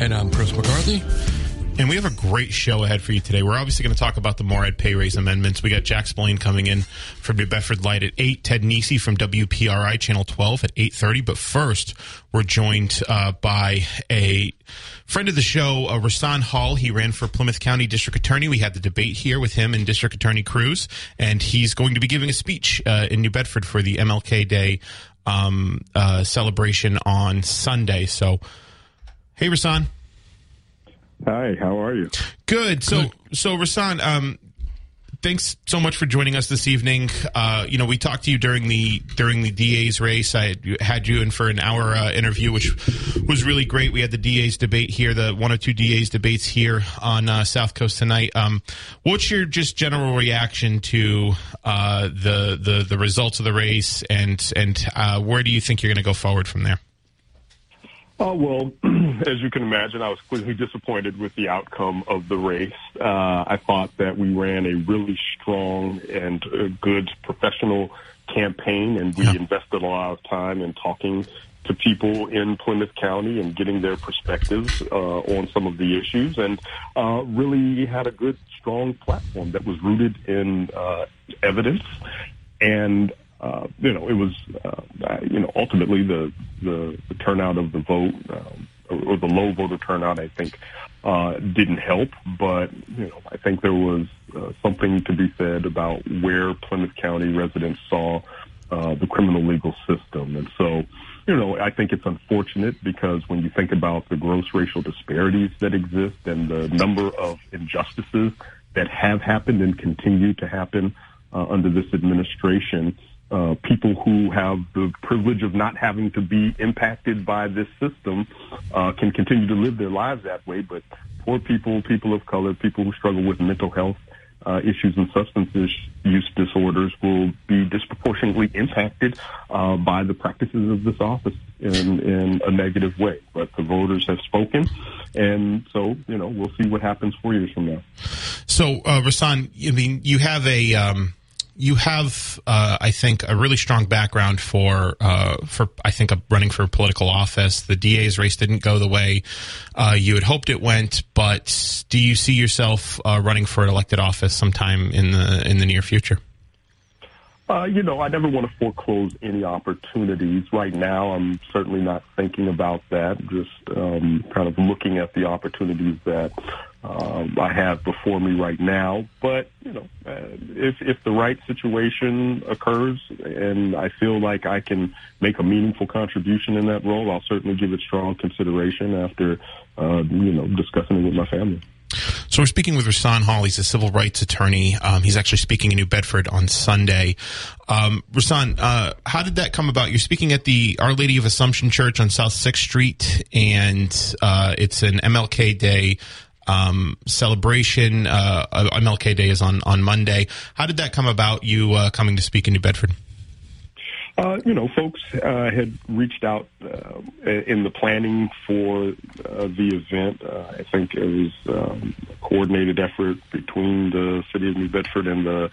And I'm Chris McCarthy. And we have a great show ahead for you today. We're obviously going to talk about the Morad pay raise amendments. We got Jack Spillane coming in from New Bedford Light at 8, Ted Nesi from WPRI Channel 12 at 8.30. But first, we're joined uh, by a friend of the show, uh, Rahsaan Hall. He ran for Plymouth County District Attorney. We had the debate here with him and District Attorney Cruz. And he's going to be giving a speech uh, in New Bedford for the MLK Day um, uh, celebration on Sunday. So, hey, Rahsaan. Hi, how are you? Good. So, so Rahsaan, um, thanks so much for joining us this evening. Uh, you know, we talked to you during the during the DA's race. I had you in for an hour uh, interview, which was really great. We had the DA's debate here, the one or two DA's debates here on uh, South Coast tonight. Um, what's your just general reaction to uh, the the the results of the race, and and uh, where do you think you're going to go forward from there? Oh, well, as you can imagine, I was quickly disappointed with the outcome of the race. Uh, I thought that we ran a really strong and uh, good professional campaign, and we yeah. invested a lot of time in talking to people in Plymouth County and getting their perspectives uh, on some of the issues, and uh, really had a good, strong platform that was rooted in uh, evidence and uh, you know, it was, uh, you know, ultimately the, the, the turnout of the vote, um, or, or the low voter turnout, I think, uh, didn't help. But, you know, I think there was uh, something to be said about where Plymouth County residents saw uh, the criminal legal system. And so, you know, I think it's unfortunate because when you think about the gross racial disparities that exist and the number of injustices that have happened and continue to happen uh, under this administration, uh, people who have the privilege of not having to be impacted by this system uh, can continue to live their lives that way. But poor people, people of color, people who struggle with mental health uh, issues and substance use disorders will be disproportionately impacted uh, by the practices of this office in, in a negative way. But the voters have spoken, and so you know we'll see what happens four years from now. So, uh, Rahsaan, I mean, you have a um you have, uh, I think, a really strong background for uh, for I think running for political office. The DA's race didn't go the way uh, you had hoped it went, but do you see yourself uh, running for an elected office sometime in the in the near future? Uh, you know, I never want to foreclose any opportunities. Right now, I'm certainly not thinking about that. Just um, kind of looking at the opportunities that uh, I have before me right now. But you know, uh, if if the right situation occurs and I feel like I can make a meaningful contribution in that role, I'll certainly give it strong consideration after uh, you know discussing it with my family. So we're speaking with Rahsaan Hall. He's a civil rights attorney. Um, he's actually speaking in New Bedford on Sunday. Um, Rahsaan, uh, how did that come about? You're speaking at the Our Lady of Assumption Church on South Sixth Street, and uh, it's an MLK Day um, celebration. Uh, MLK Day is on on Monday. How did that come about? You uh, coming to speak in New Bedford? Uh, you know, folks uh, had reached out uh, in the planning for uh, the event. Uh, I think it was um, a coordinated effort between the city of New Bedford and the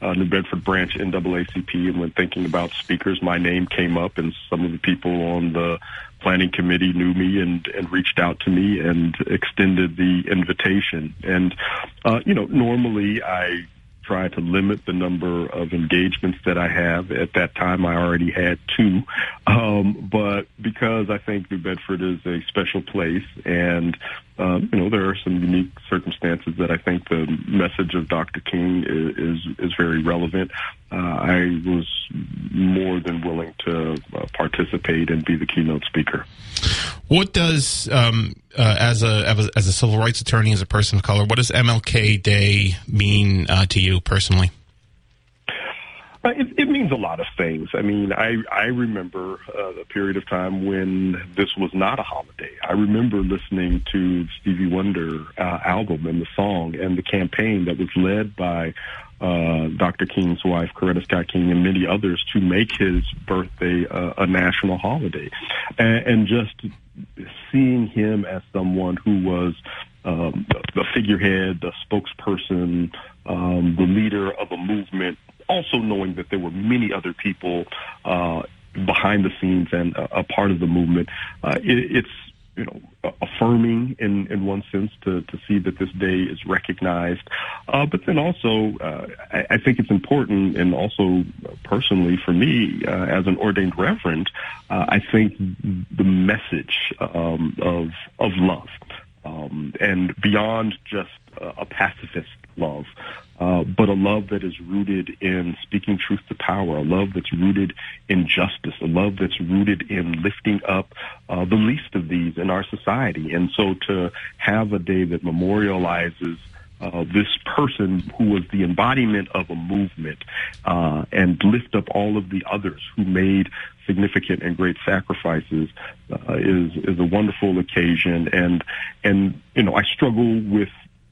uh, New Bedford branch NAACP. And when thinking about speakers, my name came up, and some of the people on the planning committee knew me and, and reached out to me and extended the invitation. And, uh, you know, normally I try to limit the number of engagements that I have. At that time, I already had two. Um, but because I think New Bedford is a special place and, um, you know, there are some unique circumstances that I think the message of Dr. King is, is, is very relevant. Uh, I was more than willing to uh, participate and be the keynote speaker. What does, um, uh, as a as a civil rights attorney, as a person of color, what does MLK Day mean uh, to you personally? Uh, it, it, means a lot of things. I mean, I I remember uh, a period of time when this was not a holiday. I remember listening to Stevie Wonder uh, album and the song and the campaign that was led by uh, Dr. King's wife, Coretta Scott King, and many others to make his birthday uh, a national holiday, and, and just seeing him as someone who was um, the figurehead, the spokesperson, um, the leader of a movement, also knowing that there were many other people uh, behind the scenes and a, a part of the movement. Uh, it, it's you know affirming in in one sense to to see that this day is recognized, uh, but then also uh, I, I, think it's important and also personally for me uh, as an ordained reverend, uh, I think the message um, of of love um, and beyond just a pacifist love, uh, but a love that is rooted in speaking truth to power, a love that's rooted in justice, a love that's rooted in lifting up uh, the least of these in our society. And so to have a day that memorializes uh, this person who was the embodiment of a movement uh, and lift up all of the others who made significant and great sacrifices uh, is is a wonderful occasion and and you know I struggle with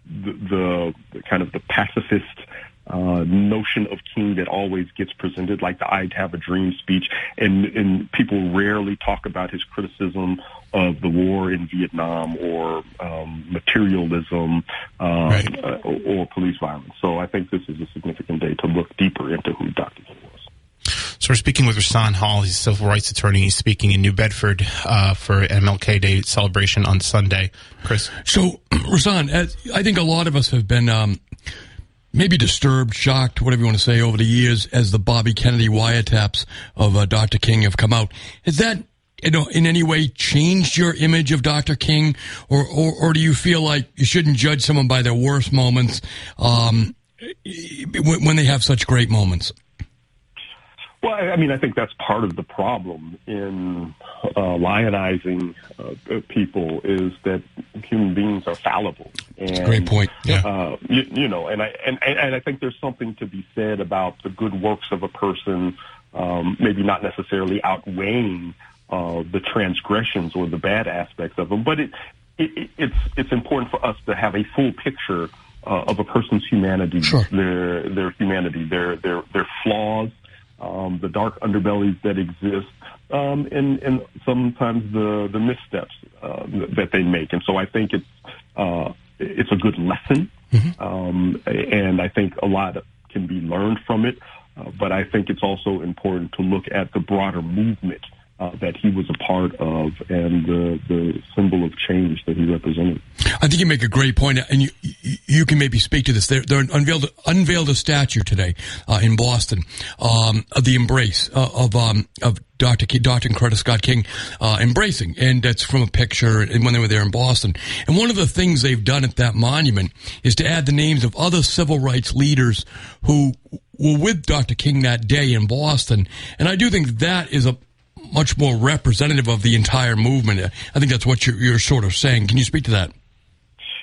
the, the, kind of the pacifist uh, notion of King that always gets presented, like the "I'd Have a Dream" speech, and and people rarely talk about his criticism of the war in Vietnam or um, materialism uh, right. uh, or, or police violence. So I think this is a significant day to look deeper into who Dr. King was. So we're speaking with Rahsaan Hall. He's a civil rights attorney. He's speaking in New Bedford uh, for MLK Day celebration on Sunday. Chris. So, Rahsaan, I think a lot of us have been um, maybe disturbed, shocked, whatever you want to say, over the years as the Bobby Kennedy wiretaps of uh, Dr. King have come out. Has that you know, in any way changed your image of Dr. King, or, or, or do you feel like you shouldn't judge someone by their worst moments um, when they have such great moments? Well, I mean, I think that's part of the problem in uh, lionizing uh, people is that human beings are fallible. And, great point. Yeah. Uh, you, you, know, and I and, and I think there's something to be said about the good works of a person, um, maybe not necessarily outweighing uh, the transgressions or the bad aspects of them, but it, it it's it's important for us to have a full picture uh, of a person's humanity, sure. their their humanity, their their their flaws um, the dark underbellies that exist, um, and, and sometimes the, the missteps uh, that they make. And so I think it's, uh, it's a good lesson. Mm-hmm. Um, and I think a lot can be learned from it. Uh, but I think it's also important to look at the broader movement uh, that he was a part of and the, the symbol of change that he represented. I think you make a great point, and you you can maybe speak to this. They're unveiled unveiled a statue today uh, in Boston um, of the embrace uh, of um, of Dr. Dr. Coretta Scott King uh, embracing, and that's from a picture and when they were there in Boston. And one of the things they've done at that monument is to add the names of other civil rights leaders who were with Dr. King that day in Boston. And I do think that is a much more representative of the entire movement. I think that's what you're, you're sort of saying. Can you speak to that?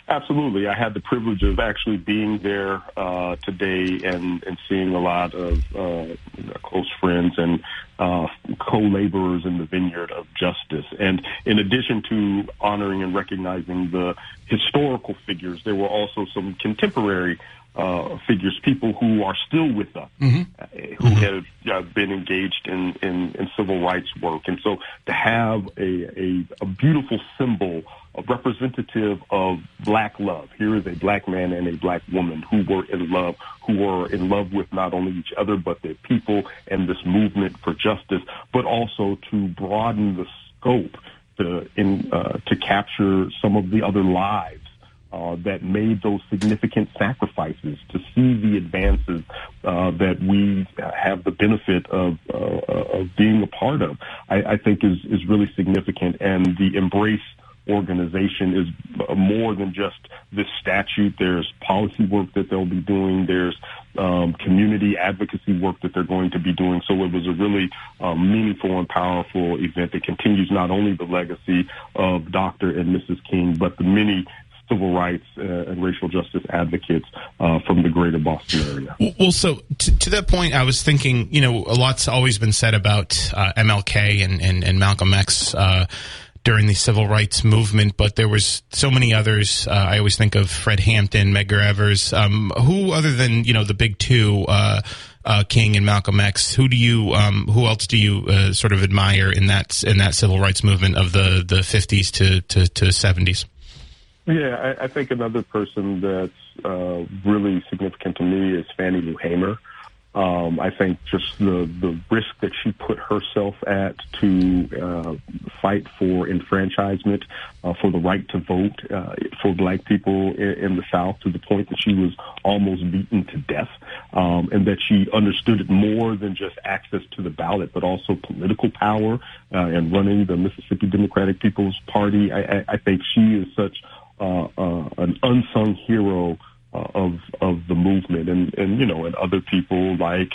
Absolutely. I had the privilege of actually being there uh, today and, and seeing a lot of uh, close friends and uh, co-laborers in the vineyard of justice. And in addition to honoring and recognizing the historical figures, there were also some contemporary uh, figures, people who are still with us, mm-hmm. uh, who mm-hmm. have uh, been engaged in, in, in, civil rights work. And so to have a, a, a beautiful symbol, a representative of black love. Here is a black man and a black woman who were in love, who were in love with not only each other, but their people and this movement for justice, but also to broaden the scope to, in, uh, to capture some of the other lives uh, that made those significant sacrifices to see the advances uh, that we have the benefit of, uh, of being a part of, I, I, think is, is really significant. And the Embrace organization is more than just this statute. There's policy work that they'll be doing. There's um, community advocacy work that they're going to be doing. So it was a really um, meaningful and powerful event that continues not only the legacy of Dr. and Mrs. King, but the many civil rights uh, and racial justice advocates uh, from the greater Boston area. Well, so to, to, that point, I was thinking, you know, a lot's always been said about uh, MLK and, and, and, Malcolm X uh, during the civil rights movement, but there was so many others. Uh, I always think of Fred Hampton, Medgar Evers. Um, who, other than you know the big two, uh, King and Malcolm X, who do you, um, who else do you sort of admire in that in that civil rights movement of the the fifties to to seventies? Yeah, I, I think another person that's uh, really significant to me is Fannie Lou Hamer. Um, I think just the, the risk that she put herself at to uh, fight for enfranchisement, uh, for the right to vote uh, for black people in, in, the South to the point that she was almost beaten to death, um, and that she understood it more than just access to the ballot, but also political power uh, and running the Mississippi Democratic People's Party. I, I, I think she is such uh, uh, an unsung hero uh, of of the movement, and and you know, and other people like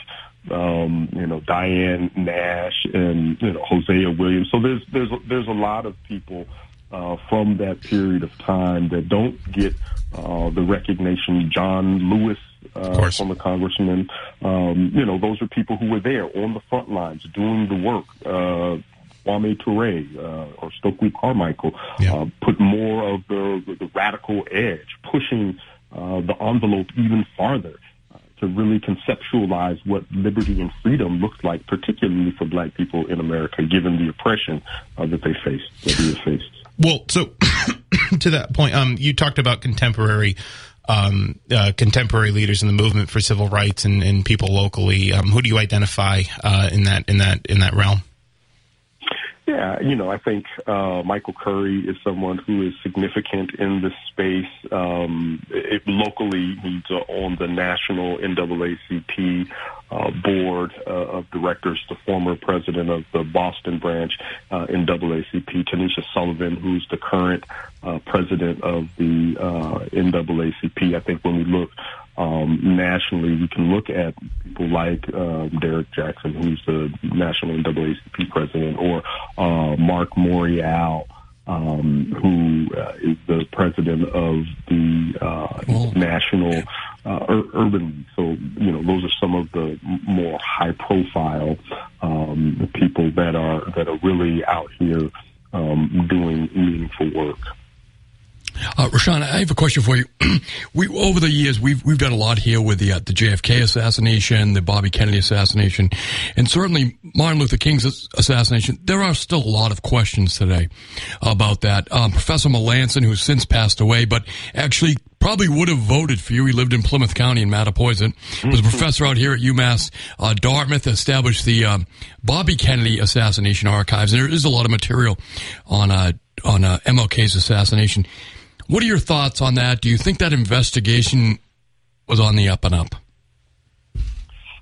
um, you know Diane Nash and you know Hosea Williams. So there's there's there's a lot of people uh, from that period of time that don't get uh, the recognition. John Lewis, uh, former congressman, um, you know, those are people who were there on the front lines doing the work. Kwame Ture uh, or Stokely Carmichael yeah. uh, put more of the, the, radical edge, pushing uh, the envelope even farther uh, to really conceptualize what liberty and freedom looks like, particularly for black people in America, given the oppression uh, that they faced, that we have faced. Well, so to that point, um, you talked about contemporary um, uh, contemporary leaders in the movement for civil rights and, and people locally. Um, who do you identify uh, in that in that in that realm? Yeah, you know, I think uh, Michael Curry is someone who is significant in this space. Um, it, locally, he's on the national NAACP uh, board uh, of directors, the former president of the Boston branch uh, NAACP, Tanisha Sullivan, who's the current uh, president of the uh, NAACP. I think when we look um, nationally, we can look at people like uh, Derrick Jackson, who's the national NAACP president, or uh, Marc Morial, um, who uh, is the president of the uh, national uh, ur- urban league. So, you know, those are some of the more high-profile um, people that are that are really out here um, doing meaningful work. Uh, Rashawn, I have a question for you. we over the years we've we've done a lot here with the uh, the JFK assassination, the Bobby Kennedy assassination, and certainly Martin Luther King's assassination. There are still a lot of questions today about that. Um, Professor Melanson, who's since passed away, but actually probably would have voted for you. He lived in Plymouth County in Mattapoisett. Was a professor out here at UMass uh, Dartmouth. Established the um, Bobby Kennedy assassination archives, and there is a lot of material on uh, on uh, MLK's assassination. What are your thoughts on that? Do you think that investigation was on the up and up?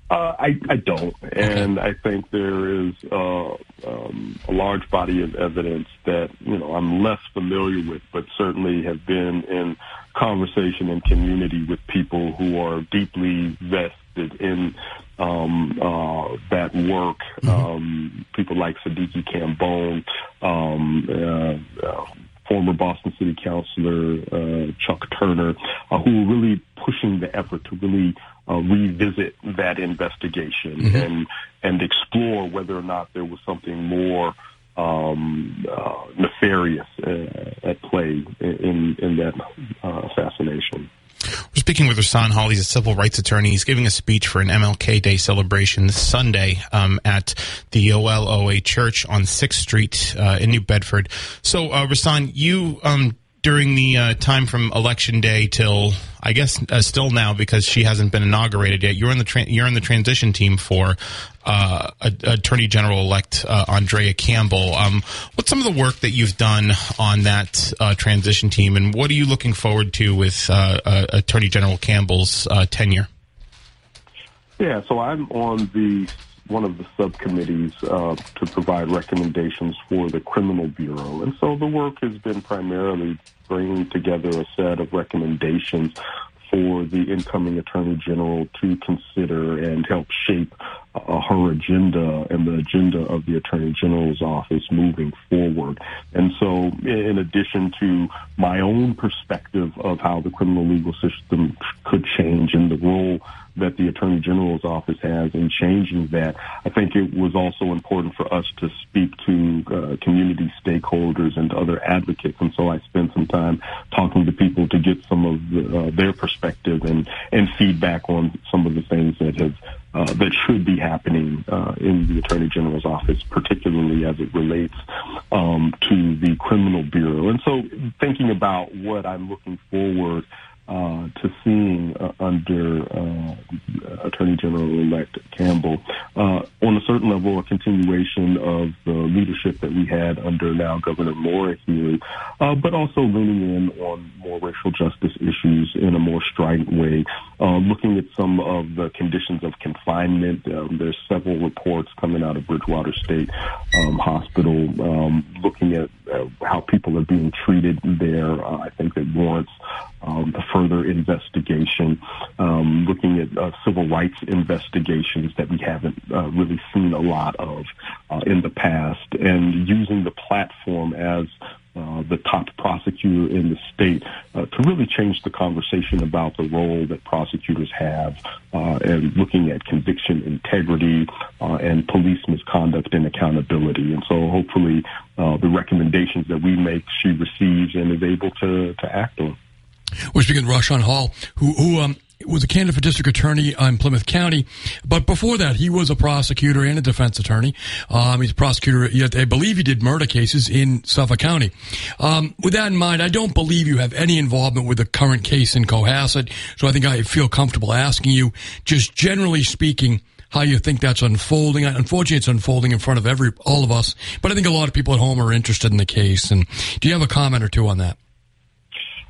Uh, I, I don't, and. I think there is uh, um, a large body of evidence that you know I'm less familiar with, but certainly have been in conversation and community with people who are deeply vested in um, uh, that work. Mm-hmm. Um, people like Sadiki Kambon, um, uh, uh, former Boston City Councilor uh, Chuck Turner, uh, who were really pushing the effort to really uh, revisit that investigation mm-hmm. and and explore whether or not there was something more um, uh, nefarious uh, at play in in that uh, assassination. We're speaking with Rahsaan Hall. He's a civil rights attorney. He's giving a speech for an MLK Day celebration this Sunday um, at the OLOA Church on 6th Street uh, in New Bedford. So, uh, Rahsaan, you um, during the uh, time from election day till I guess uh, still now because she hasn't been inaugurated yet. You're in the tra- you're in the transition team for uh, Attorney General elect uh, Andrea Campbell. Um, what's some of the work that you've done on that uh, transition team, and what are you looking forward to with uh, Attorney General Campbell's tenure? Yeah, so I'm on the one of the subcommittees uh, to provide recommendations for the Criminal Bureau. And so the work has been primarily bringing together a set of recommendations for the incoming attorney general to consider and help shape uh, her agenda and the agenda of the attorney general's office moving forward. And so, in addition to my own perspective of how the criminal legal system could change and the role that the Attorney General's office has in changing that. I think it was also important for us to speak to uh, community stakeholders and other advocates, and so I spent some time talking to people to get some of the, uh, their perspective and and feedback on some of the things that have uh, that should be happening uh, in the Attorney General's office, particularly as it relates um, to the Criminal Bureau. And so, thinking about what I'm looking forward uh, to seeing uh, under uh, Attorney General-elect Campbell. Uh, on a certain level, a continuation of the leadership that we had under now Governor Healey, uh, but also leaning in on more racial justice issues in a more strident way, uh, looking at some of the conditions of confinement. Um, there's several reports coming out of Bridgewater State um, Hospital um, looking at how people are being treated there. I think that warrants um, further investigation, um, looking at uh, civil rights investigations that we haven't uh, really seen a lot of uh, in the past, and using the platform as uh, the top prosecutor in the state uh, to really change the conversation about the role that prosecutors have uh, and looking at conviction integrity uh, and police misconduct and accountability. And so hopefully uh, the recommendations that we make she receives and is able to, to act on. We're speaking to Rashan Hall, who, who um, was a candidate for district attorney in Plymouth County, but before that, he was a prosecutor and a defense attorney. Um, he's a prosecutor. I believe he did murder cases in Suffolk County. Um, with that in mind, I don't believe you have any involvement with the current case in Cohasset, so I think I feel comfortable asking you, just generally speaking, how you think that's unfolding. Unfortunately, it's unfolding in front of every all of us, but I think a lot of people at home are interested in the case. And do you have a comment or two on that?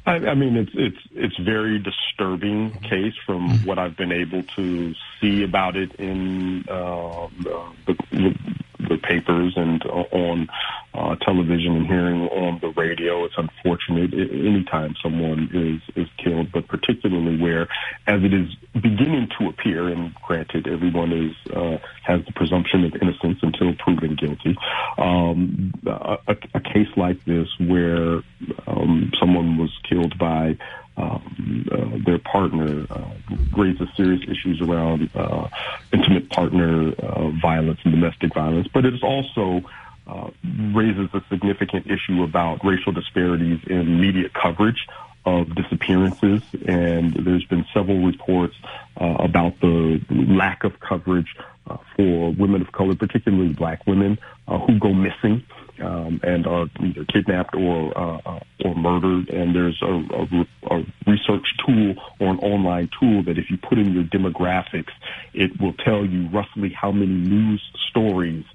I, I mean, it's it's it's very disturbing case from what I've been able to see about it in uh, the, the, the papers and on uh, television and hearing on the radio. It's unfortunate anytime someone is is killed, but particularly where, as it is beginning to appear, and granted, everyone is uh, has the presumption of innocence until proven guilty. Um, a, a, case like this, where um, someone was killed by um, uh, their partner uh, raises serious issues around uh, intimate partner uh, violence and domestic violence, but it is also uh, raises a significant issue about racial disparities in media coverage of disappearances, and there's been several reports uh, about the lack of coverage uh, for women of color, particularly black women, uh, who go missing um, and are either kidnapped or uh, uh, or murdered. And there's a, a, a, research tool or an online tool that if you put in your demographics, it will tell you roughly how many news stories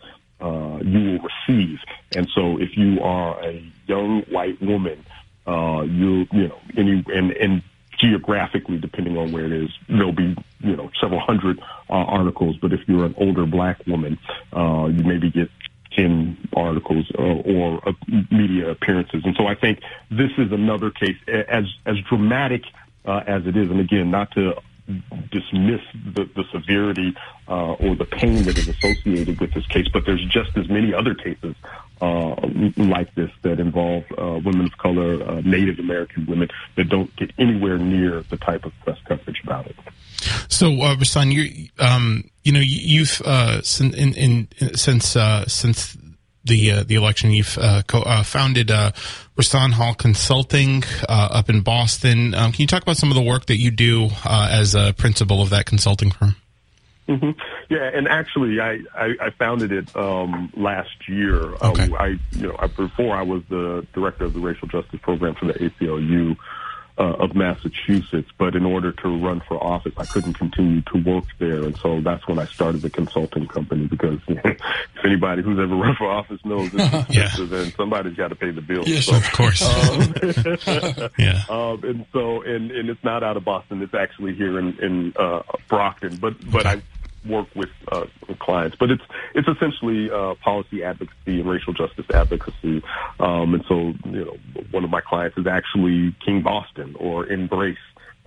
uh, you will receive. And so if you are a young white woman, uh, you you know any and and geographically, depending on where it is, there'll be you know several hundred uh, articles. But if you're an older black woman, uh, you maybe get 10 articles uh, or uh, media appearances. And so I think this is another case as, as dramatic uh, as it is. And again, not to dismiss the, the severity uh, or the pain that is associated with this case, but there's just as many other cases uh, like this that involve uh, women of color, uh, Native American women that don't get anywhere near the type of press coverage about it. So, uh, Rashan, you um, you know you've uh, in, in, in, since uh, since the the election, you've co- founded Rashan Hall Consulting up in Boston. Um, can you talk about some of the work that you do as a principal of that consulting firm? Mm-hmm. Yeah, and actually, I, I, I founded it um, last year. Okay. I you know I, before I was the director of the racial justice program for the ACLU uh, of Massachusetts, but in order to run for office, I couldn't continue to work there, and so that's when I started the consulting company. Because you know, if anybody who's ever run for office knows it's expensive, yeah. and somebody's got to pay the bills. Yes, so, of course. Um, yeah. Um, and so, and, and it's not out of Boston; it's actually here in in uh, Brockton. But but okay. I work with, uh, with clients, but it's it's essentially uh, policy advocacy and racial justice advocacy. Um, and so, you know, one of my clients is actually King Boston or Embrace,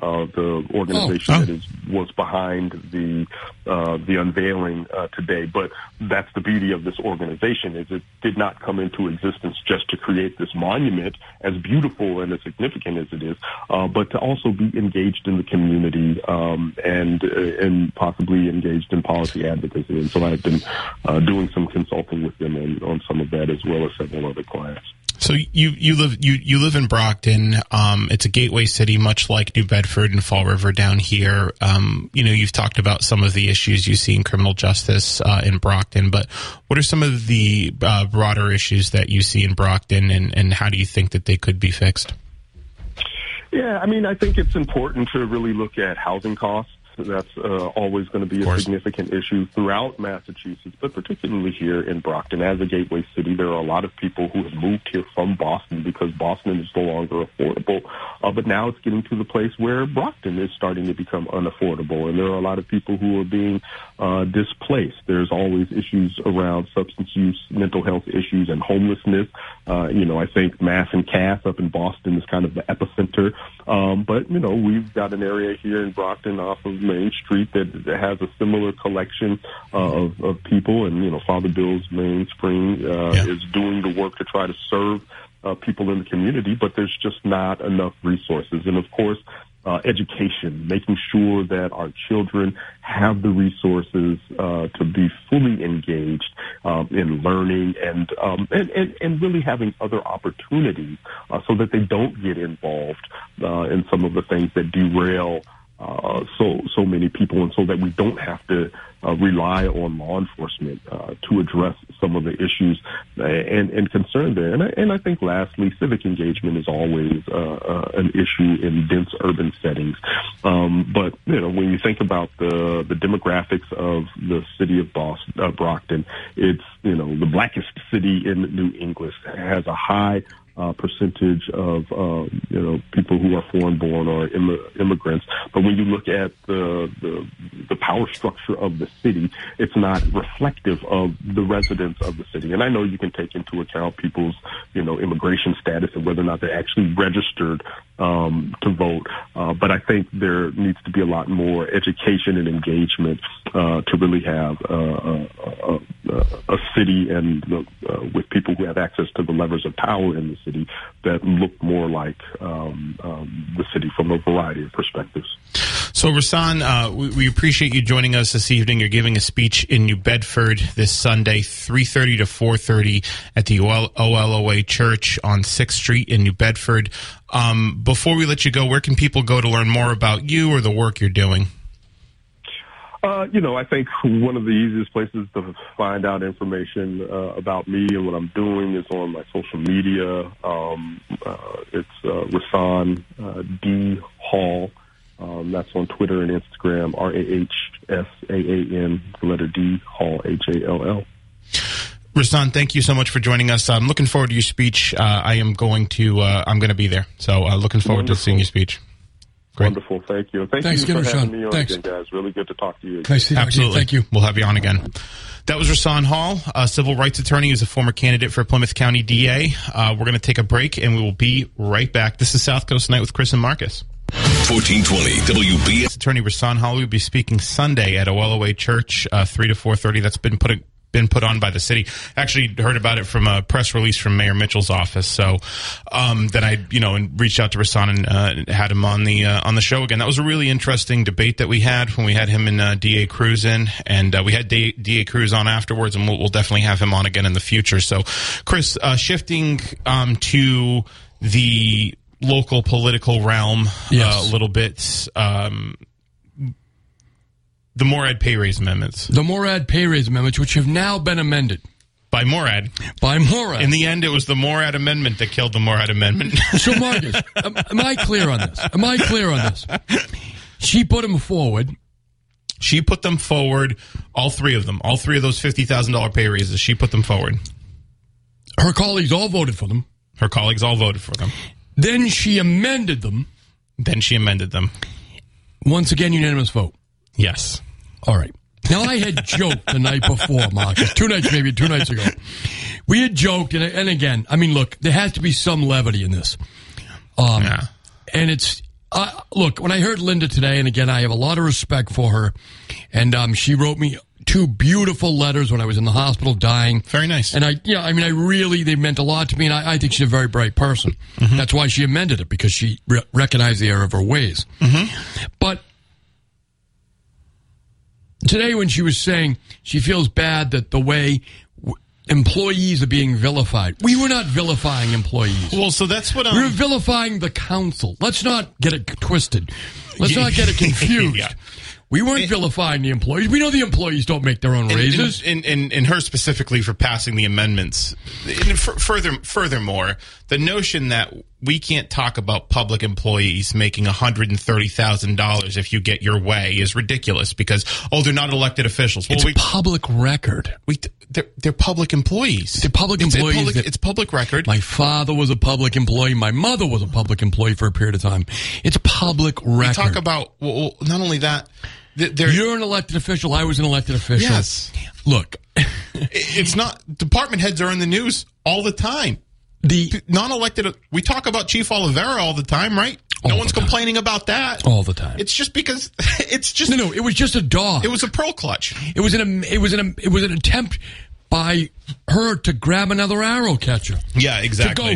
uh, the organization oh. that is was behind the uh, the unveiling uh, today. But that's the beauty of this organization is it did not come into existence just to create this monument, as beautiful and as significant as it is, uh, but to also be engaged in the community um, and uh, and possibly engaged in policy advocacy. And so I've been uh, doing some consulting with them on, on some of that as well as several other clients. So you you live you you live in Brockton. Um, it's a gateway city, much like New Bedford and Fall River down here. Um, you know, you've talked about some of the issues you see in criminal justice uh, in Brockton, but what are some of the uh, broader issues that you see in Brockton, and, and how do you think that they could be fixed? Yeah, I mean, I think it's important to really look at housing costs. That's uh, always going to be a significant issue throughout Massachusetts, but particularly here in Brockton. As a gateway city, there are a lot of people who have moved here from Boston because Boston is no longer affordable. Uh, but now it's getting to the place where Brockton is starting to become unaffordable, and there are a lot of people who are being uh, displaced. There's always issues around substance use, mental health issues, and homelessness. Uh, you know, I think Mass and Cass up in Boston is kind of the epicenter. Um, but you know, we've got an area here in Brockton off of Main Street that, that has a similar collection uh, of, of people, and you know, Father Bill's Mainspring uh, yeah. is doing the work to try to serve uh, people in the community, but there's just not enough resources. And of course, uh, education, making sure that our children have the resources uh, to be fully engaged um, in learning and, um, and, and and really having other opportunities uh, so that they don't get involved uh, in some of the things that derail uh, so so many people, and so that we don't have to uh, rely on law enforcement uh, to address some of the issues uh, and, and concern there. And I, and I think lastly, civic engagement is always uh, an issue in dense urban settings. Um, but you know, when you think about the the demographics of the city of Boston, Brockton, it's you know the blackest city in New England has a high uh, percentage of uh, you know people who are foreign born or Im- immigrants. But when you look at the, the the power structure of the city, it's not reflective of the residents of the city. And I know you can take into account people's you know immigration status and whether or not they're actually registered um, to vote. Uh, but I think there needs to be a lot more education and engagement uh, to really have uh, a, a, a, city and uh, with people who have access to the levers of power in the city that look more like um, um, the city from a variety of perspectives. So, Rahsaan, uh, we, we, appreciate you joining us this evening. You're giving a speech in New Bedford this Sunday, 3.30 to 4.30 at the OLOA Church on 6th Street in New Bedford. Um, before we let you go, where can people go to learn more about you or the work you're doing? Uh, you know, I think one of the easiest places to find out information uh, about me and what I'm doing is on my social media. Um, uh, it's uh, Rahsaan uh, D Hall. Um, that's on Twitter and Instagram. R A H S A A N, the letter D Hall H A L L. Rahsaan, thank you so much for joining us. I'm looking forward to your speech. Uh, I am going to. Uh, I'm going to be there. So uh, looking forward Wonderful. to seeing your speech. Great. Wonderful. Thank you. Thank Thanks you for having me on Thanks. again, guys. Really good to talk to you. Again. Nice Absolutely. Thank you. We'll have you on again. That was Rahsaan Hall, a civil rights attorney who's a former candidate for Plymouth County DA. Uh, we're going to take a break and we will be right back. This is South Coast Tonight with Chris and Marcus. 1420 WB. Attorney Rahsaan Hall will be speaking Sunday at OLOA Church, uh, 3 to 4.30. That's been put been put on by the city. Actually, heard about it from a press release from Mayor Mitchell's office. So um, then I, you know, and reached out to Rahsaan and uh, had him on the uh, on the show again. That was a really interesting debate that we had when we had him and uh, Da Cruz in, and uh, we had Da, Da Cruz on afterwards, and we'll, we'll, definitely have him on again in the future. So, Chris, uh, shifting um, to the local political realm uh, yes. a little bit. Um, the Morad pay raise amendments. The Morad pay raise amendments, which have now been amended. By Morad. By Morad. In the end, it was the Morad amendment that killed the Morad amendment. so, Marcus, am, am I clear on this? Am I clear on this? She put them forward. She put them forward, all three of them, all three of those $50,000 pay raises. She put them forward. Her colleagues all voted for them. Her colleagues all voted for them. Then she amended them. Then she amended them. Once again, unanimous vote. Yes. All right. Now I had joked the night before, Marcus. Two nights, maybe two nights ago. We had joked, and, and again, I mean, look, there has to be some levity in this. Um, yeah. And it's uh, look, when I heard Linda today, and again, I have a lot of respect for her, and um, she wrote me two beautiful letters when I was in the hospital dying. Very nice. And I, yeah, I mean, I really, they meant a lot to me, and I, I think she's a very bright person. Mm-hmm. That's why she amended it, because she re- recognized the error of her ways. Mm-hmm. But today, when she was saying she feels bad that the way w- employees are being vilified, we were not vilifying employees. Well, so that's what We were I'm. vilifying the council. Let's not get it twisted. Let's not get it confused. Yeah. We weren't eh. vilifying the employees. We know the employees don't make their own raises. And, and, and, and her specifically for passing the amendments. And further, furthermore, the notion that we can't talk about public employees making $130,000 if you get your way is ridiculous because, oh, they're not elected officials. Well, it's we, public record. we, they're, they're public employees. They're public It's- employees It's public, that- it's public record. My father was a public employee. My mother was a public employee for a period of time. It's public we record. talk about, well, not only that, th- they're, You're an elected official. I was an elected official. Yes. Look, it's not, department heads are in the news all the time. the non-elected we talk about chief Oliveira all the time right no one's time. complaining about that all the time. it's just because it's just no, no. It was just a dog. it was a pearl clutch It was an. It was an. It was an attempt by her to grab another arrow catcher. yeah to go.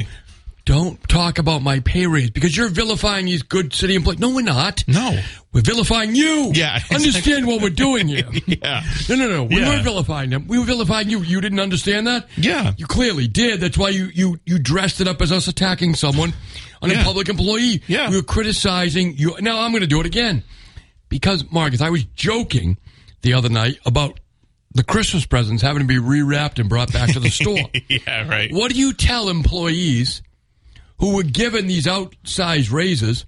Don't talk about my pay raise because you're vilifying these good city employees. No, we're not. No. we're vilifying you. Yeah, understand what we're doing here. yeah No, no, no. We Yeah. weren't vilifying them. We were vilifying you. You didn't understand that. Yeah. you clearly did. That's why you you you dressed it up as us attacking someone on a public employee. Yeah. we were criticizing you. Now I'm going to do it again because Marcus, I was joking the other night about the Christmas presents having to be rewrapped and brought back to the store. yeah right What do you tell employees who were given these outsized raises?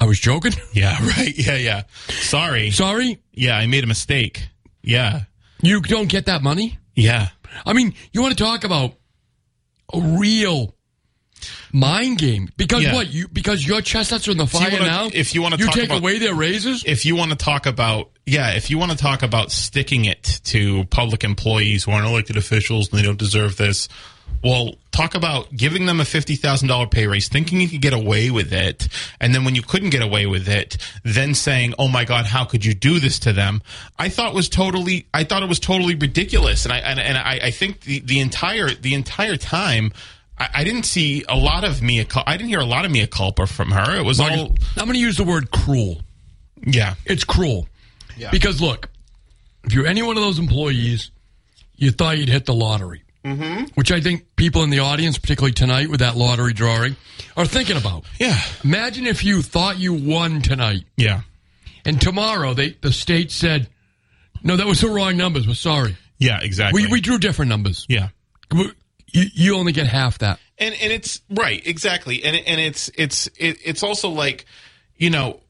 I was joking. yeah right yeah yeah sorry Sorry, yeah i made a mistake yeah you don't get that money. yeah I mean, you want to talk about a real mind game because Yeah. what you because your chestnuts are in the you fire wanna- now. if you wanna you talk take about- away their raises. if you want to talk about yeah if you want to talk about sticking it to public employees who aren't elected officials and they don't deserve this well talk about giving them a $50000 pay raise thinking you could get away with it and then when you couldn't get away with it then saying oh my god how could you do this to them i thought was totally i thought it was totally ridiculous and i and, and I, I think the, the entire the entire time I, I didn't see a lot of mea cul- I didn't hear a lot of mea culpa from her. It was all, I'm going to use the word cruel. yeah, It's cruel. Yeah. Because look, if you're any one of those employees, you thought you'd hit the lottery, mm-hmm. which I think people in the audience, particularly tonight with that lottery drawing, are thinking about. yeah, Imagine if you thought you won tonight, yeah. and tomorrow they the state said, "No, that was the wrong numbers. We're sorry. Yeah, exactly. We we drew different numbers. yeah. We- You, you only get half that." And and it's right, exactly. And and it's it's it, it's also like, you know,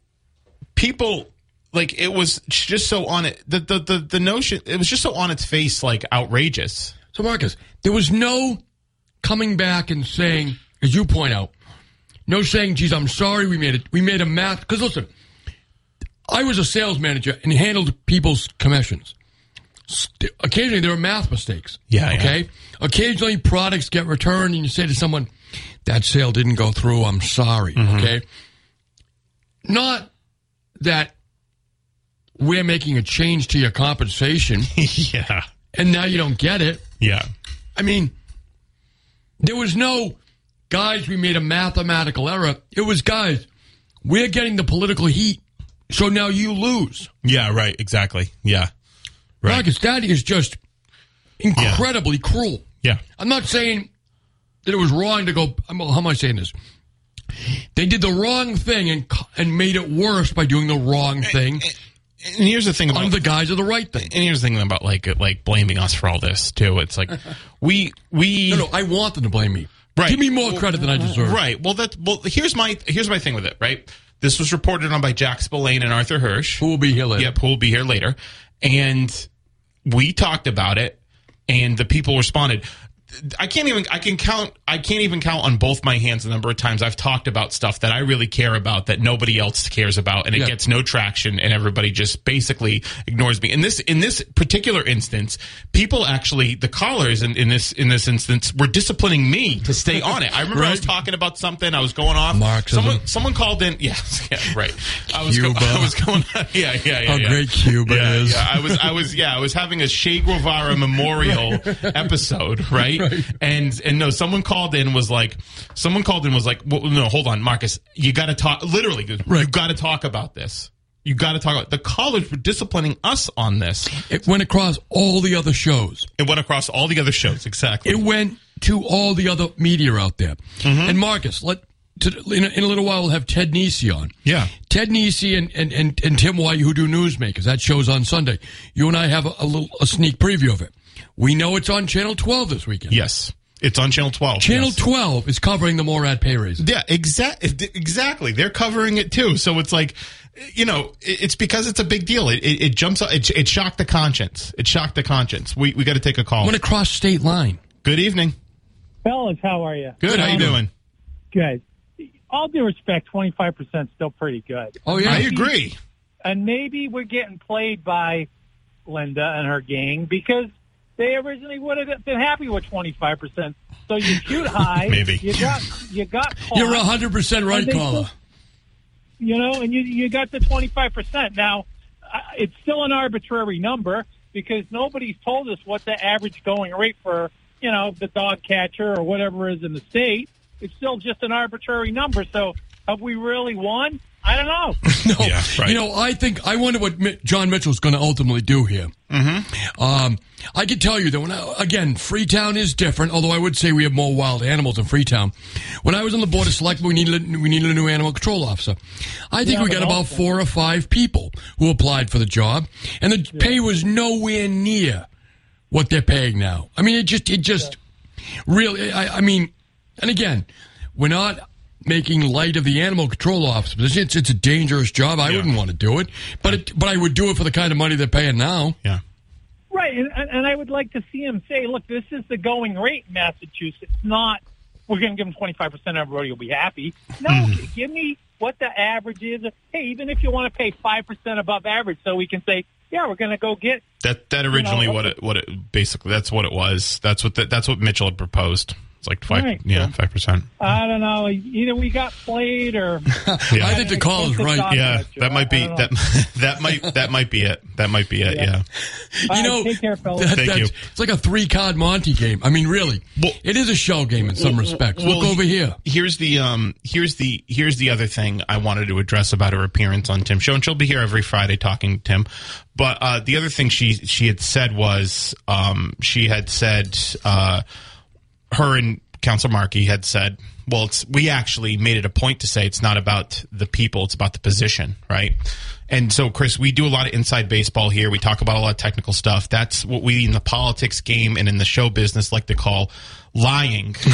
people like it was just so on it the, the the the notion it was just so on its face like outrageous. So, Marcus, there was no coming back and saying, as you point out, no saying, "Geez, I'm sorry, we made it. We made a math." Because listen, I was a sales manager and handled people's commissions. St- Occasionally, there are math mistakes. Yeah, yeah. Okay. Occasionally, products get returned, and you say to someone, "That sale didn't go through. I'm sorry." Mm-hmm. Okay. Not that we're making a change to your compensation, yeah. And now you don't get it. Yeah. I mean, there was no guys, we made a mathematical error. It was guys, we're getting the political heat, so now you lose. Yeah, right, exactly. Yeah. Right. Marcus, that is just incredibly cruel. Yeah. I'm not saying that it was wrong to go. I'm- How am I saying this? They did the wrong thing and and made it worse by doing the wrong thing And here's the thing about under the guise of the right thing. and here's the thing about like like blaming us for all this too. It's like we we No, no, I want them to blame me. Right. Give me more credit than I deserve. Right. Well, that well. Here's my here's my thing with it. Right. This was reported on by Jack Spillane and Arthur Hirsch. Who will be here later? Yep. Who will be here later. And we talked about it, and the people responded. I can't even I can count I can't even count on both my hands the number of times I've talked about stuff that I really care about that nobody else cares about and it Yeah. gets no traction and everybody just basically ignores me. In this in this particular instance, people actually the callers in, in this in this instance were disciplining me to stay on it. I remember I was talking about something, I was going off. Marxism. Someone someone called in yeah, yeah right. I was go, Cuba. I was going yeah, yeah, yeah. How yeah. great Cuba is. Yeah, I was, I was, yeah, I was having a Che Guevara memorial episode, right? And and no, someone called in was like, someone called in was like, well, no, hold on, Marcus, you got to talk. Literally, you got to talk about this. You got to talk about the callers were disciplining us on this. It went across all the other shows. It went across all the other shows. Exactly. It went to all the other media out there. Mm-hmm. And Marcus, let to, in, a, in a little while we'll have Ted Nesi on. Yeah. Ted Nesi and, and, and, and Tim White who do Newsmakers. That show's on Sunday. You and I have a, a little a sneak preview of it. We know it's on Channel 12 this weekend. yes, it's on Channel Twelve. Channel yes. 12 is covering the Morad pay raise. Yeah, exactly. Exactly. They're covering it too. So it's like, you know, it's because it's a big deal. It, it, it jumps. up- It, it shocked the conscience. It shocked the conscience. We we got to take a call. Went across state line. Good evening. Fellas, how are you? Good. How you doing? Good. All due respect, 25% is still pretty good. Oh, yeah. I agree. And maybe we're getting played by Linda and her gang because they originally would have been happy with 25%. So you shoot high. Maybe. You got, you got caught, You're 100% right, And they caller. still- you know, and you, you got the 25%. Now, it's still an arbitrary number because nobody's told us what the average going rate for, you know, the dog catcher or whatever is in the state. It's still just an arbitrary number. So have we really won? I don't know. No, Yeah, right. you know, I think I wonder what Mi- Jon Mitchell's going to ultimately do here. Mm-hmm. Um, I can tell you that when I, again, Freetown is different. Although I would say we have more wild animals in Freetown. When I was on the board of selectmen, we needed a, we needed a new animal control officer. I think Yeah, we got about also- four or five people who applied for the job, and the pay was nowhere near what they're paying now. I mean, it just it just really. I, I mean, and again, we're not making light of the animal control officer position. It's, it's a dangerous job. I Yeah. wouldn't want to do it, but it, but I would do it for the kind of money they're paying now. Yeah. Right, and, and and I would like to see him say, "Look, this is the going rate in Massachusetts. Not we're going to give them twenty five percent. Everybody will be happy. No, Mm-hmm. give me what the average is. Hey, even if you want to pay five percent above average, so we can say, yeah, we're going to go get. That that originally know, what it what it basically that's what it was. That's what the, that's what Mitchell had proposed. It's like five. Right. Yeah, five percent. I don't know. Either we got played or Yeah. I think the call is right. Yeah, that might be that that might that might be it. That might be it. Yeah. Yeah. You know, take care, fellas. that- Thank you. It's like a three card Monty game. I mean, really, Well- it is a shell game in some respects. well, Look over here. Here's the um here's the here's the other thing I wanted to address about her appearance on Tim's show, and she'll be here every Friday talking to Tim. But uh, the other thing she she had said was um she had said uh her and Council Markey had said, well, it's we actually made it a point to say it's not about the people, it's about the position, right? And so, Chris, we do a lot of inside baseball here. We talk about a lot of technical stuff. That's what we in the politics game and in the show business like to call lying.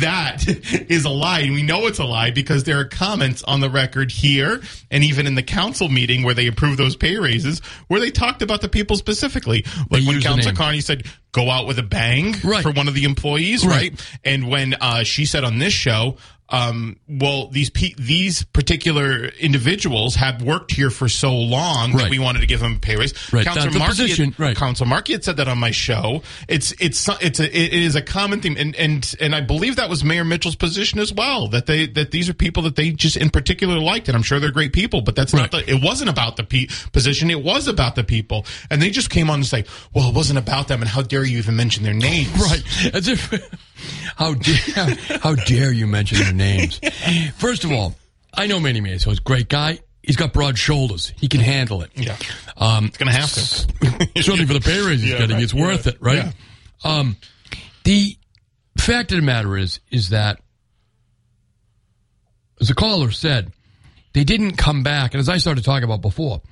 that is a lie. And we know it's a lie because there are comments on the record here and even in the council meeting where they approved those pay raises where they talked about the people specifically. Like when use the Council. Carney said, go out with a bang Right. for one of the employees, Right. right? And when uh, she said on this show, um, well, these pe- these particular individuals have worked here for so long that we wanted to give them a pay raise. Right, Markey had- right. Council Markey had said that on my show. It's it's it's a it is a common theme, and and and I believe that was Mayor Mitchell's position as well. That they that these are people that they just in particular liked, and I'm sure they're great people. But that's not the. It wasn't about the pe- position. It was about the people, and they just came on and say, "Well, it wasn't about them." And how dare you even mention their names? Right. As if how dare how dare you mention their names? First of all, I know Manny Mays, he's a great guy. He's got broad shoulders. He can handle it. Yeah, Um, it's gonna have to. certainly for the pay raise he's Yeah, getting, right. it's worth it, right? Yeah. Um, the fact of the matter is, is that as the caller said, they didn't come back, and as I started talking about before,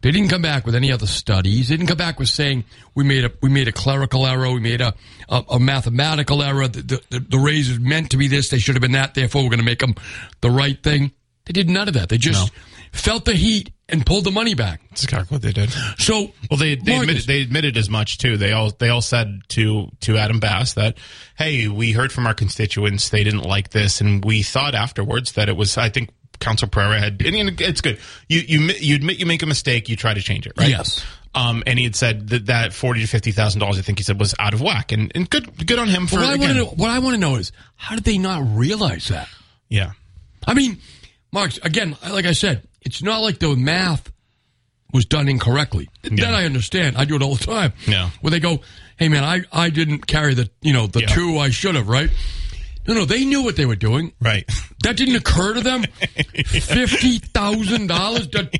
they didn't come back with any other studies. They didn't come back with saying we made a we made a clerical error, we made a a, a mathematical error. The, the, the raise is meant to be this; they should have been that. Therefore, we're going to make them the right thing. They did none of that. They just felt the heat and pulled the money back. That's exactly what they did. So, Well, they they Marcus- admitted, they admitted as much too. They all they all said to to Adam Bass that, hey, we heard from our constituents they didn't like this, and we thought afterwards that it was. I think Council Pereira had. Mean, it's good. You you you admit you make a mistake, you try to change it, right? Yes. Um, and he had said that that forty to fifty thousand dollars, I think he said, was out of whack, and and good good on him for what I want to again- know, what I want to know is how did they not realize that? yeah. I mean, Mark, again, like I said, it's not like the math was done incorrectly. Yeah. That I understand. I do it all the time. Yeah. Where they go, hey man, I, I didn't carry the you know the Yeah. two I should have, right? No, no, they knew what they were doing. Right. That didn't occur to them. Fifty thousand dollars. That,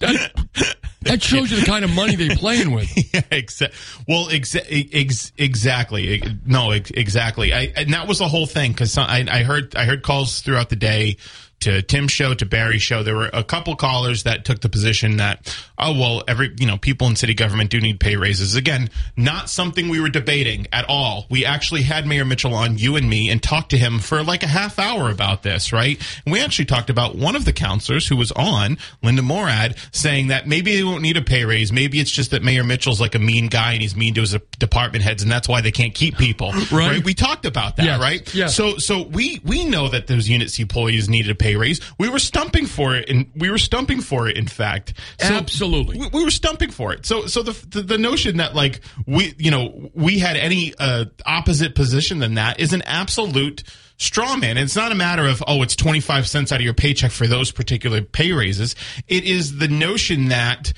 that that shows you the kind of money they're playing with. yeah, exa- well, exa- ex- exactly. No, ex- exactly. I, and that was the whole thing because I, I heard I heard calls throughout the day to Tim's show to Barry's show. There were a couple callers that took the position that oh well, every you know people in city government do need pay raises. Again, not something we were debating at all. We actually had Mayor Mitchell on you and me and talked to him for like a half hour about this, right? And we actually talked about one of the councilors who was on, Linda Morad, saying that maybe they won't need a pay raise. Maybe it's just that Mayor Mitchell's like a mean guy and he's mean to his department heads, and that's why they can't keep people. Right. We talked about that, Yes. right? Yes. So, so we we know that those unit C employees needed a pay raise. We were stumping for it, and we were stumping for it. In fact, So Absolutely. we, we were stumping for it. So, so the, the the notion that like we, you know, we had any uh, opposite position than that is an absolute straw man. It's not a matter of oh, it's twenty five cents out of your paycheck for those particular pay raises. It is the notion that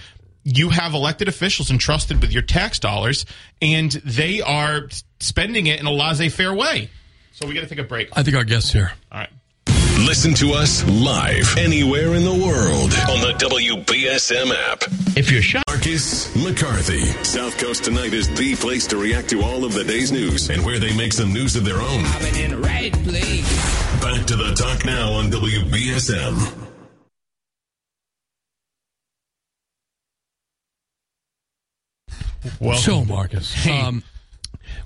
you have elected officials entrusted with your tax dollars, and they are spending it in a laissez-faire way. So we got to take a break. I think our guests here. All right. Listen to us live anywhere in the world on the WBSM app. If you're shocked. Marcus McCarthy. South Coast Tonight is the place to react to all of the day's news and where they make some news of their own. in the right place. Back to the talk now on WBSM. Well, So, Marcus, um,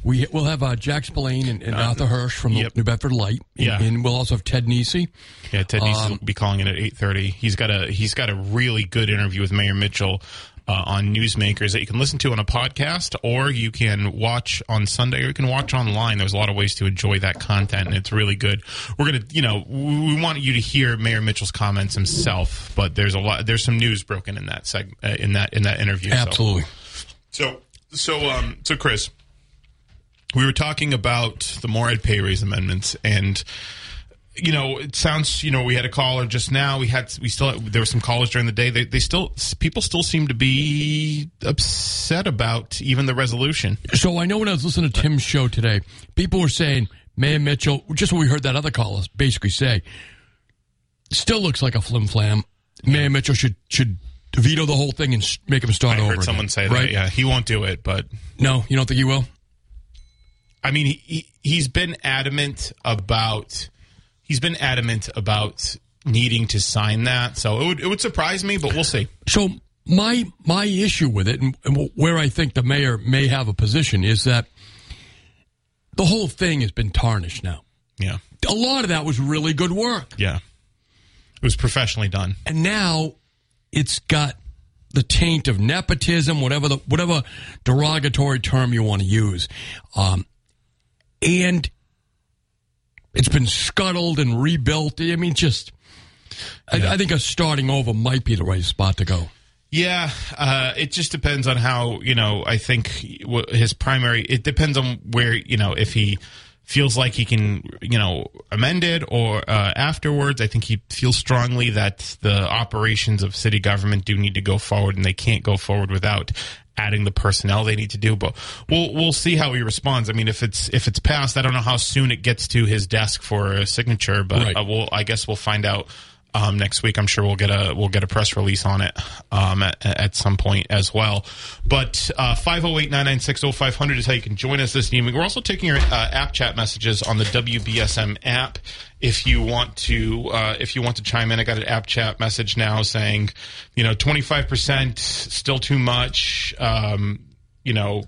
we we'll have uh, Jack Spillane and, and Arthur Hirsch from Uh, yep. the New Bedford Light, and, Yeah. and we'll also have Ted Nesi. Yeah, Ted needs Um, to be calling in at eight thirty. He's got a he's got a really good interview with Mayor Mitchell uh, on Newsmakers that you can listen to on a podcast, or you can watch on Sunday, or you can watch online. There's a lot of ways to enjoy that content, and it's really good. We're gonna, you know, we want you to hear Mayor Mitchell's comments himself, but there's a lot, there's some news broken in that seg, uh, in that in that interview. so- Absolutely. So, so, um, so, Chris, we were talking about the Morad pay raise amendments, and you know, it sounds, you know, we had a caller just now. We had, we still, there were some callers during the day. They, they still, people still seem to be upset about even the resolution. So I know when I was listening to Tim's show today, people were saying Mayor Mitchell, just what we heard that other caller basically say, still looks like a flim flam. Mayor Mitchell should should veto the whole thing and make him start I over. heard someone again, say right? that. Yeah, he won't do it, but No, you don't think he will? I mean, he, he he's been adamant about he's been adamant about needing to sign that. So it would it would surprise me, but we'll see. So my my issue with it, and, and where I think the mayor may have a position, is that the whole thing has been tarnished now. Yeah, A lot of that was really good work, yeah. It was professionally done. and now it's got the taint of nepotism, whatever the whatever derogatory term you want to use, um, and it's been scuttled and rebuilt. I mean, just I, I think a starting over might be the right spot to go. Yeah, uh, it just depends on how you know. I think his primary. It depends on where you know if he feels like he can you know amend it or uh, afterwards. I think he feels strongly that the operations of city government do need to go forward, and they can't go forward without adding the personnel they need to do. But we'll we'll see how he responds. I mean, if it's if it's passed, I don't know how soon it gets to his desk for a signature, but Right. uh, we'll I guess we'll find out um, next week. I'm sure we'll get a we'll get a press release on it um, at, at some point as well. But uh, 508-996-0500 is how you can join us this evening. We're also taking your uh, app chat messages on the WBSM app. If you want to, uh, if you want to chime in, I got an app chat message now saying, you know, 25 percent still too much. Um, you know,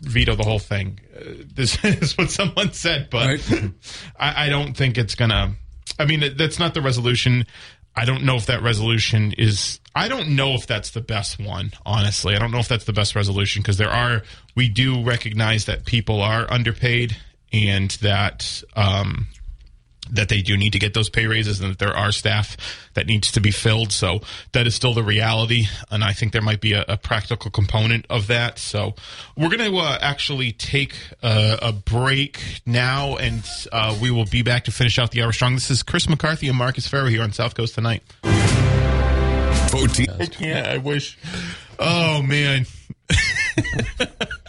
veto the whole thing. Uh, this is what someone said, but Right. I, I don't think it's gonna. I mean, that's not the resolution. I don't know if that resolution is. I don't know if that's the best one. Honestly, I don't know if that's the best resolution because there are. We do recognize that people are underpaid and that um, that they do need to get those pay raises and that there are staff that needs to be filled. So that is still the reality. And I think there might be a, a practical component of that. So we're going to uh, actually take a, a, break now and uh, we will be back to finish out the hour strong. This is Chris McCarthy and Marcus Ferro here on South Coast Tonight. 14. I can't. I wish. Oh, man.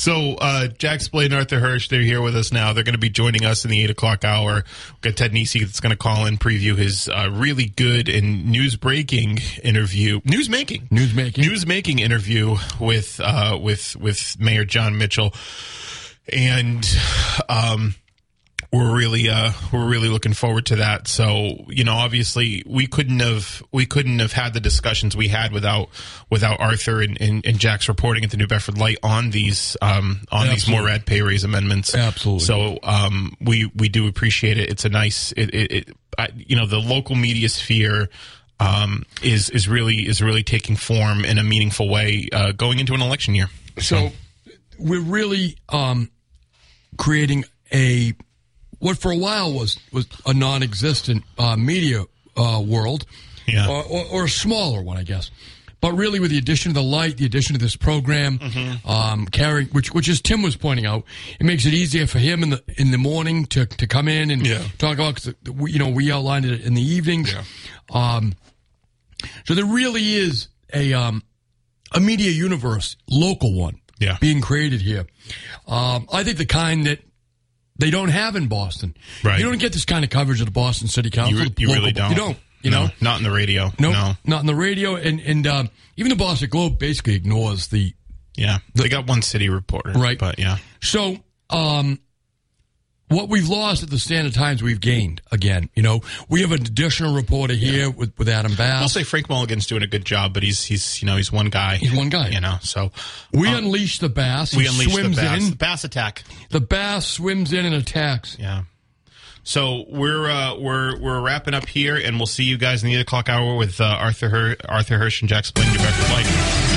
So uh, Jack Spillane and Arthur Hirsch, they're here with us now. They're going to be joining us in the eight o'clock hour. We've got Ted Nesi that's going to call in, preview his uh, really good and news breaking interview, news making, News making. news making interview with uh, with with Mayor Jon Mitchell, and um, we're really uh we're really looking forward to that so you know obviously we couldn't have we couldn't have had the discussions we had without without arthur and, and, and jack's reporting at the new bedford light on these um on these Absolutely. Morad pay raise amendments Absolutely. so um we we do appreciate it it's a nice it, it, it I, you know the local media sphere um, is is really is really taking form in a meaningful way uh, going into an election year. So we're really um, creating a what for a while was was a non-existent uh, media uh, world, Yeah. or, or, or a smaller one, I guess. But really, with the addition of the light, the addition of this program, Mm-hmm. um, carrying which which as Tim was pointing out, it makes it easier for him in the in the morning to, to come in and Yeah. talk about. Cause we, you know, we outlined it in the evenings. Um, so there really is a um, a media universe, local one, Yeah. being created here. Um, I think the kind that they don't have in Boston. Right. You don't get this kind of coverage at the Boston City Council. You, you really don't. You don't. You No, know. not in the radio. Nope, No. not in the radio, and and um, even the Boston Globe basically ignores the. Yeah, they got one city reporter, Right. But yeah, So, um, what we've lost at the Standard Times, we've gained again. You know, we have an additional reporter here with with Adam Bass. I'll say Frank Mulligan's doing a good job, but he's he's you know he's one guy. He's one guy. you know. So we unleash the bass. we he unleash the bass, in. the bass attack. The bass swims in and attacks. Yeah. So we're uh, we're we're wrapping up here, and we'll see you guys in the eight o'clock hour with uh, Arthur Her- Arthur Hirsch and Jack Spillane, New Bedford Light.